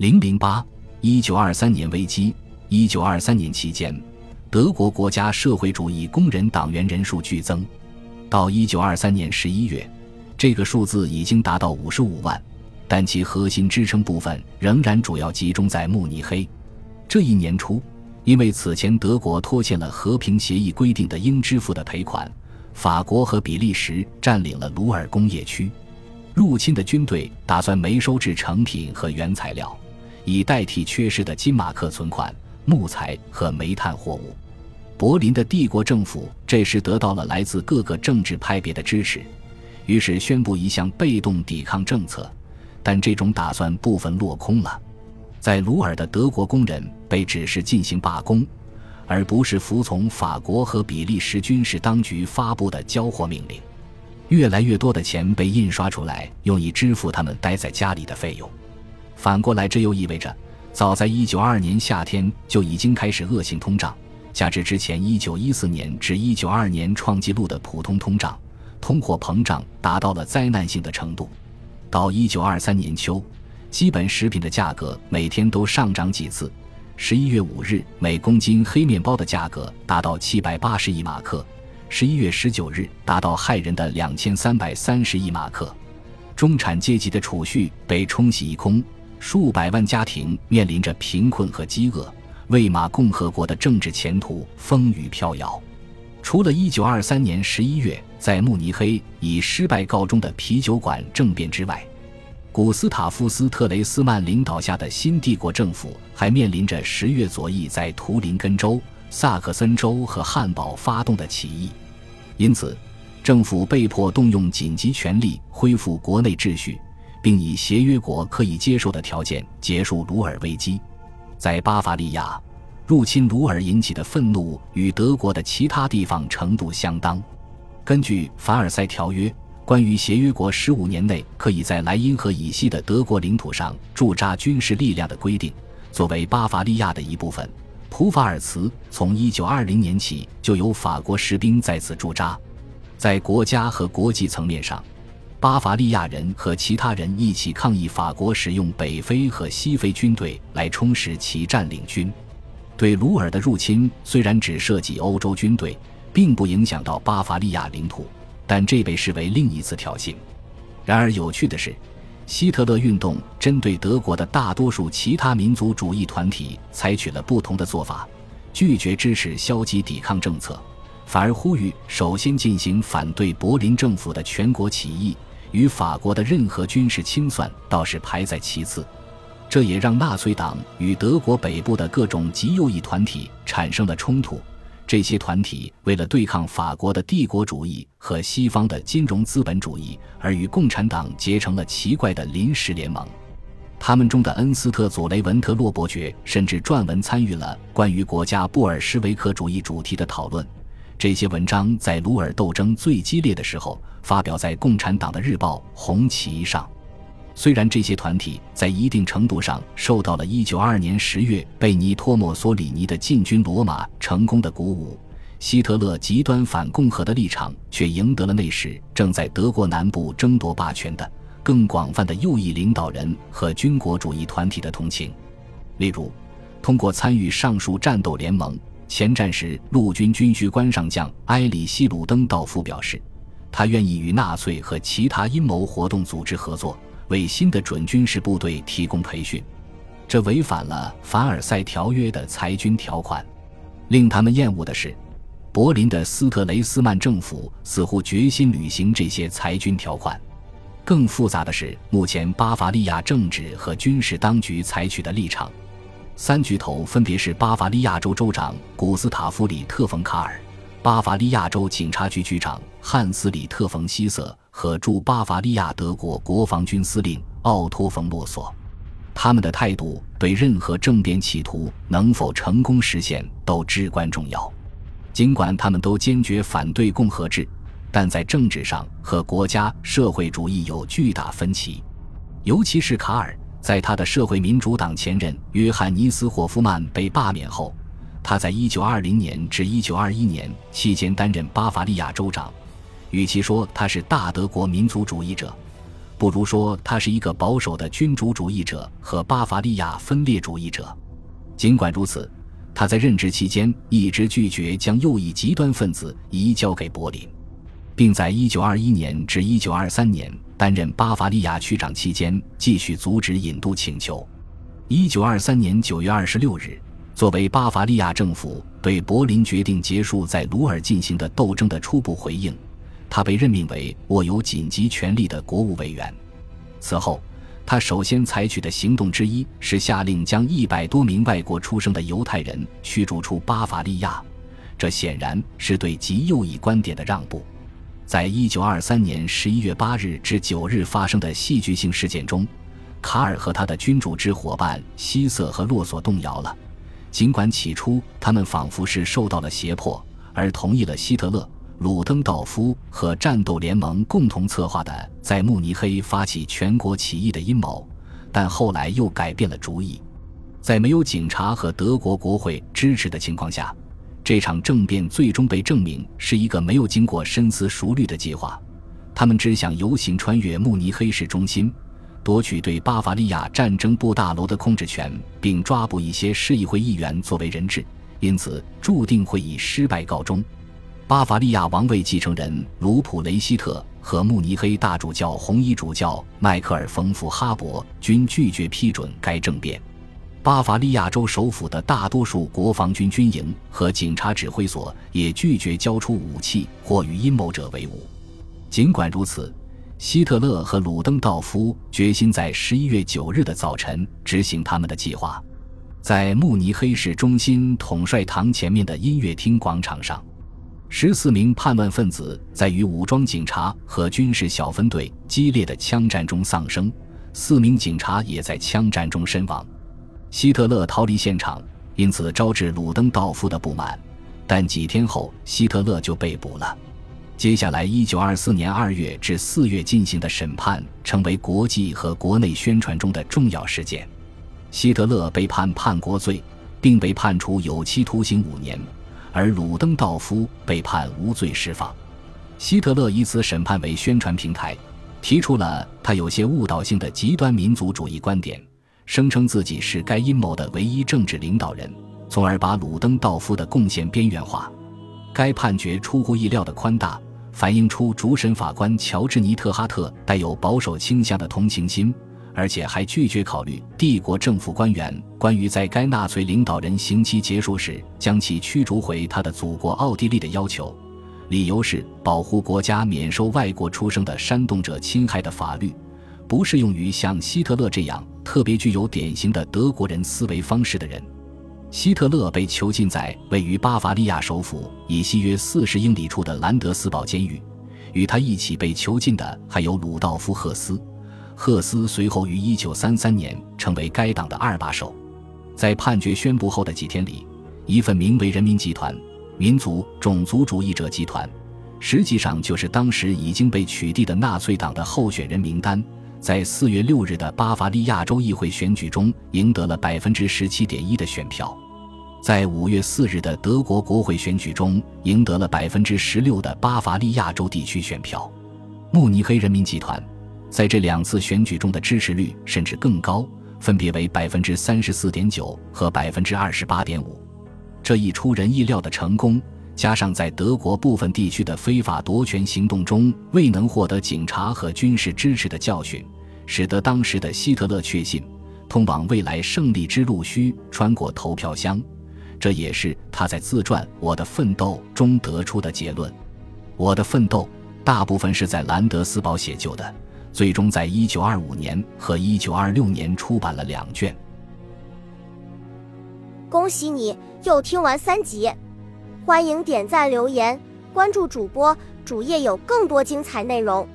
零零八一九二三年危机。一九二三年期间，德国国家社会主义工人党员人数剧增，到一九二三年十一月，这个数字已经达到五十五万，但其核心支撑部分仍然主要集中在慕尼黑。这一年初，因为此前德国拖欠了和平协议规定的应支付的赔款，法国和比利时占领了鲁尔工业区。入侵的军队打算没收制成品和原材料，以代替缺失的金马克存款、木材和煤炭货物。柏林的帝国政府这时得到了来自各个政治派别的支持，于是宣布一项被动抵抗政策，但这种打算部分落空了。在鲁尔的德国工人被指示进行罢工，而不是服从法国和比利时军事当局发布的交货命令。越来越多的钱被印刷出来，用以支付他们待在家里的费用。反过来，这又意味着，早在1922年夏天就已经开始恶性通胀，加之之前1914年至1922年创纪录的普通通胀，通货膨胀达到了灾难性的程度。到1923年秋，基本食品的价格每天都上涨几次。11月5日，每公斤黑面包的价格达到780亿马克。十一月十九日，达到骇人的两千三百三十亿马克，中产阶级的储蓄被冲洗一空，数百万家庭面临着贫困和饥饿，魏玛共和国的政治前途风雨飘摇。除了一九二三年十一月在慕尼黑以失败告终的啤酒馆政变之外，古斯塔夫斯特雷斯曼领导下的新帝国政府还面临着十月左翼在图林根州。萨克森州和汉堡发动的起义，因此，政府被迫动用紧急权力恢复国内秩序，并以协约国可以接受的条件结束鲁尔危机。在巴伐利亚，入侵鲁尔引起的愤怒与德国的其他地方程度相当。根据凡尔赛条约，关于协约国十五年内可以在莱茵河以西的德国领土上驻扎军事力量的规定，作为巴伐利亚的一部分。普法尔茨从1920年起就有法国士兵在此驻扎，在国家和国际层面上，巴伐利亚人和其他人一起抗议法国使用北非和西非军队来充实其占领军。对鲁尔的入侵虽然只涉及欧洲军队，并不影响到巴伐利亚领土，但这被视为另一次挑衅。然而有趣的是。希特勒运动针对德国的大多数其他民族主义团体采取了不同的做法，拒绝支持消极抵抗政策，反而呼吁首先进行反对柏林政府的全国起义，与法国的任何军事清算倒是排在其次。这也让纳粹党与德国北部的各种极右翼团体产生了冲突。这些团体为了对抗法国的帝国主义和西方的金融资本主义，而与共产党结成了奇怪的临时联盟。他们中的恩斯特·佐雷文特洛伯爵甚至撰文参与了关于国家布尔什维克主义主题的讨论。这些文章在鲁尔斗争最激烈的时候发表在共产党的日报《红旗》上。虽然这些团体在一定程度上受到了1922年10月贝尼托·墨索里尼的进军罗马成功的鼓舞，希特勒极端反共和的立场却赢得了那时正在德国南部争夺霸权的更广泛的右翼领导人和军国主义团体的同情。例如，通过参与上述战斗联盟，前战时陆军军需官上将埃里希·鲁登道夫表示，他愿意与纳粹和其他阴谋活动组织合作。为新的准军事部队提供培训，这违反了凡尔赛条约的裁军条款。令他们厌恶的是，柏林的斯特雷斯曼政府似乎决心履行这些裁军条款。更复杂的是，目前巴伐利亚政治和军事当局采取的立场。三巨头分别是巴伐利亚州州长古斯塔夫里特冯卡尔、巴伐利亚州警察局局长汉斯里特冯希瑟。和驻巴伐利亚德国国防军司令奥托·冯·洛索，他们的态度对任何政变企图能否成功实现都至关重要。尽管他们都坚决反对共和制，但在政治上和国家社会主义有巨大分歧。尤其是卡尔，在他的社会民主党前任约翰尼斯·霍夫曼被罢免后，他在1920年至1921年期间担任巴伐利亚州长。与其说他是大德国民族主义者，不如说他是一个保守的君主主义者和巴伐利亚分裂主义者。尽管如此，他在任职期间一直拒绝将右翼极端分子移交给柏林，并在1921年至1923年担任巴伐利亚区长期间继续阻止引渡请求。1923年9月26日，作为巴伐利亚政府对柏林决定结束在鲁尔进行的斗争的初步回应，他被任命为握有紧急权力的国务委员。此后。他首先采取的行动之一是下令将一百多名外国出生的犹太人驱逐出巴伐利亚，这显然是对极右翼观点的让步。在一九二三年十一月八日至九日发生的戏剧性事件中，卡尔和他的君主制伙伴希瑟和洛索动摇了，尽管起初他们仿佛是受到了胁迫而同意了希特勒。鲁登道夫和战斗联盟共同策划的在慕尼黑发起全国起义的阴谋，但后来又改变了主意。在没有警察和德国国会支持的情况下，这场政变最终被证明是一个没有经过深思熟虑的计划。他们只想游行穿越慕尼黑市中心，夺取对巴伐利亚战争部大楼的控制权，并抓捕一些市议会议员作为人质，因此注定会以失败告终。巴伐利亚王位继承人卢普雷希特和慕尼黑大主教红衣主教迈克尔·冯·福哈伯均拒绝批准该政变。巴伐利亚州首府的大多数国防军军营和警察指挥所也拒绝交出武器或与阴谋者为伍。尽管如此，希特勒和鲁登道夫决心在十一月九日的早晨执行他们的计划，在慕尼黑市中心统帅堂前面的音乐厅广场上。十四名叛乱分子在与武装警察和军事小分队激烈的枪战中丧生，四名警察也在枪战中身亡。希特勒逃离现场，因此招致鲁登道夫的不满。但几天后，希特勒就被捕了。接下来，一九二四年二月至四月进行的审判成为国际和国内宣传中的重要事件。希特勒被判叛国罪，并被判处有期徒刑五年。而鲁登道夫被判无罪释放。希特勒以此审判为宣传平台，提出了他有些误导性的极端民族主义观点，声称自己是该阴谋的唯一政治领导人，从而把鲁登道夫的贡献边缘化。该判决出乎意料的宽大，反映出主审法官乔治尼特哈特带有保守倾向的同情心。而且还拒绝考虑帝国政府官员关于在该纳粹领导人刑期结束时将其驱逐回他的祖国奥地利的要求，理由是保护国家免受外国出生的煽动者侵害的法律，不适用于像希特勒这样特别具有典型的德国人思维方式的人。希特勒被囚禁在位于巴伐利亚首府以西约四十英里处的兰德斯堡监狱，与他一起被囚禁的还有鲁道夫·赫斯。赫斯随后于1933年成为该党的二把手。在判决宣布后的几天里，一份名为“人民集团”、“民族种族主义者集团”，实际上就是当时已经被取缔的纳粹党的候选人名单，在4月6日的巴伐利亚州议会选举中赢得了17.1%的选票，在5月4日的德国国会选举中赢得了16%的巴伐利亚州地区选票。慕尼黑人民集团。在这两次选举中的支持率甚至更高，分别为百分之三十四点九和百分之二十八点五。这一出人意料的成功，加上在德国部分地区的非法夺权行动中未能获得警察和军事支持的教训，使得当时的希特勒确信，通往未来胜利之路需穿过投票箱。这也是他在自传《我的奋斗》中得出的结论。我的奋斗大部分是在兰德斯堡写就的。最终在1925年和1926年出版了两卷。恭喜你又听完三集，欢迎点赞、留言、关注主播，主页有更多精彩内容。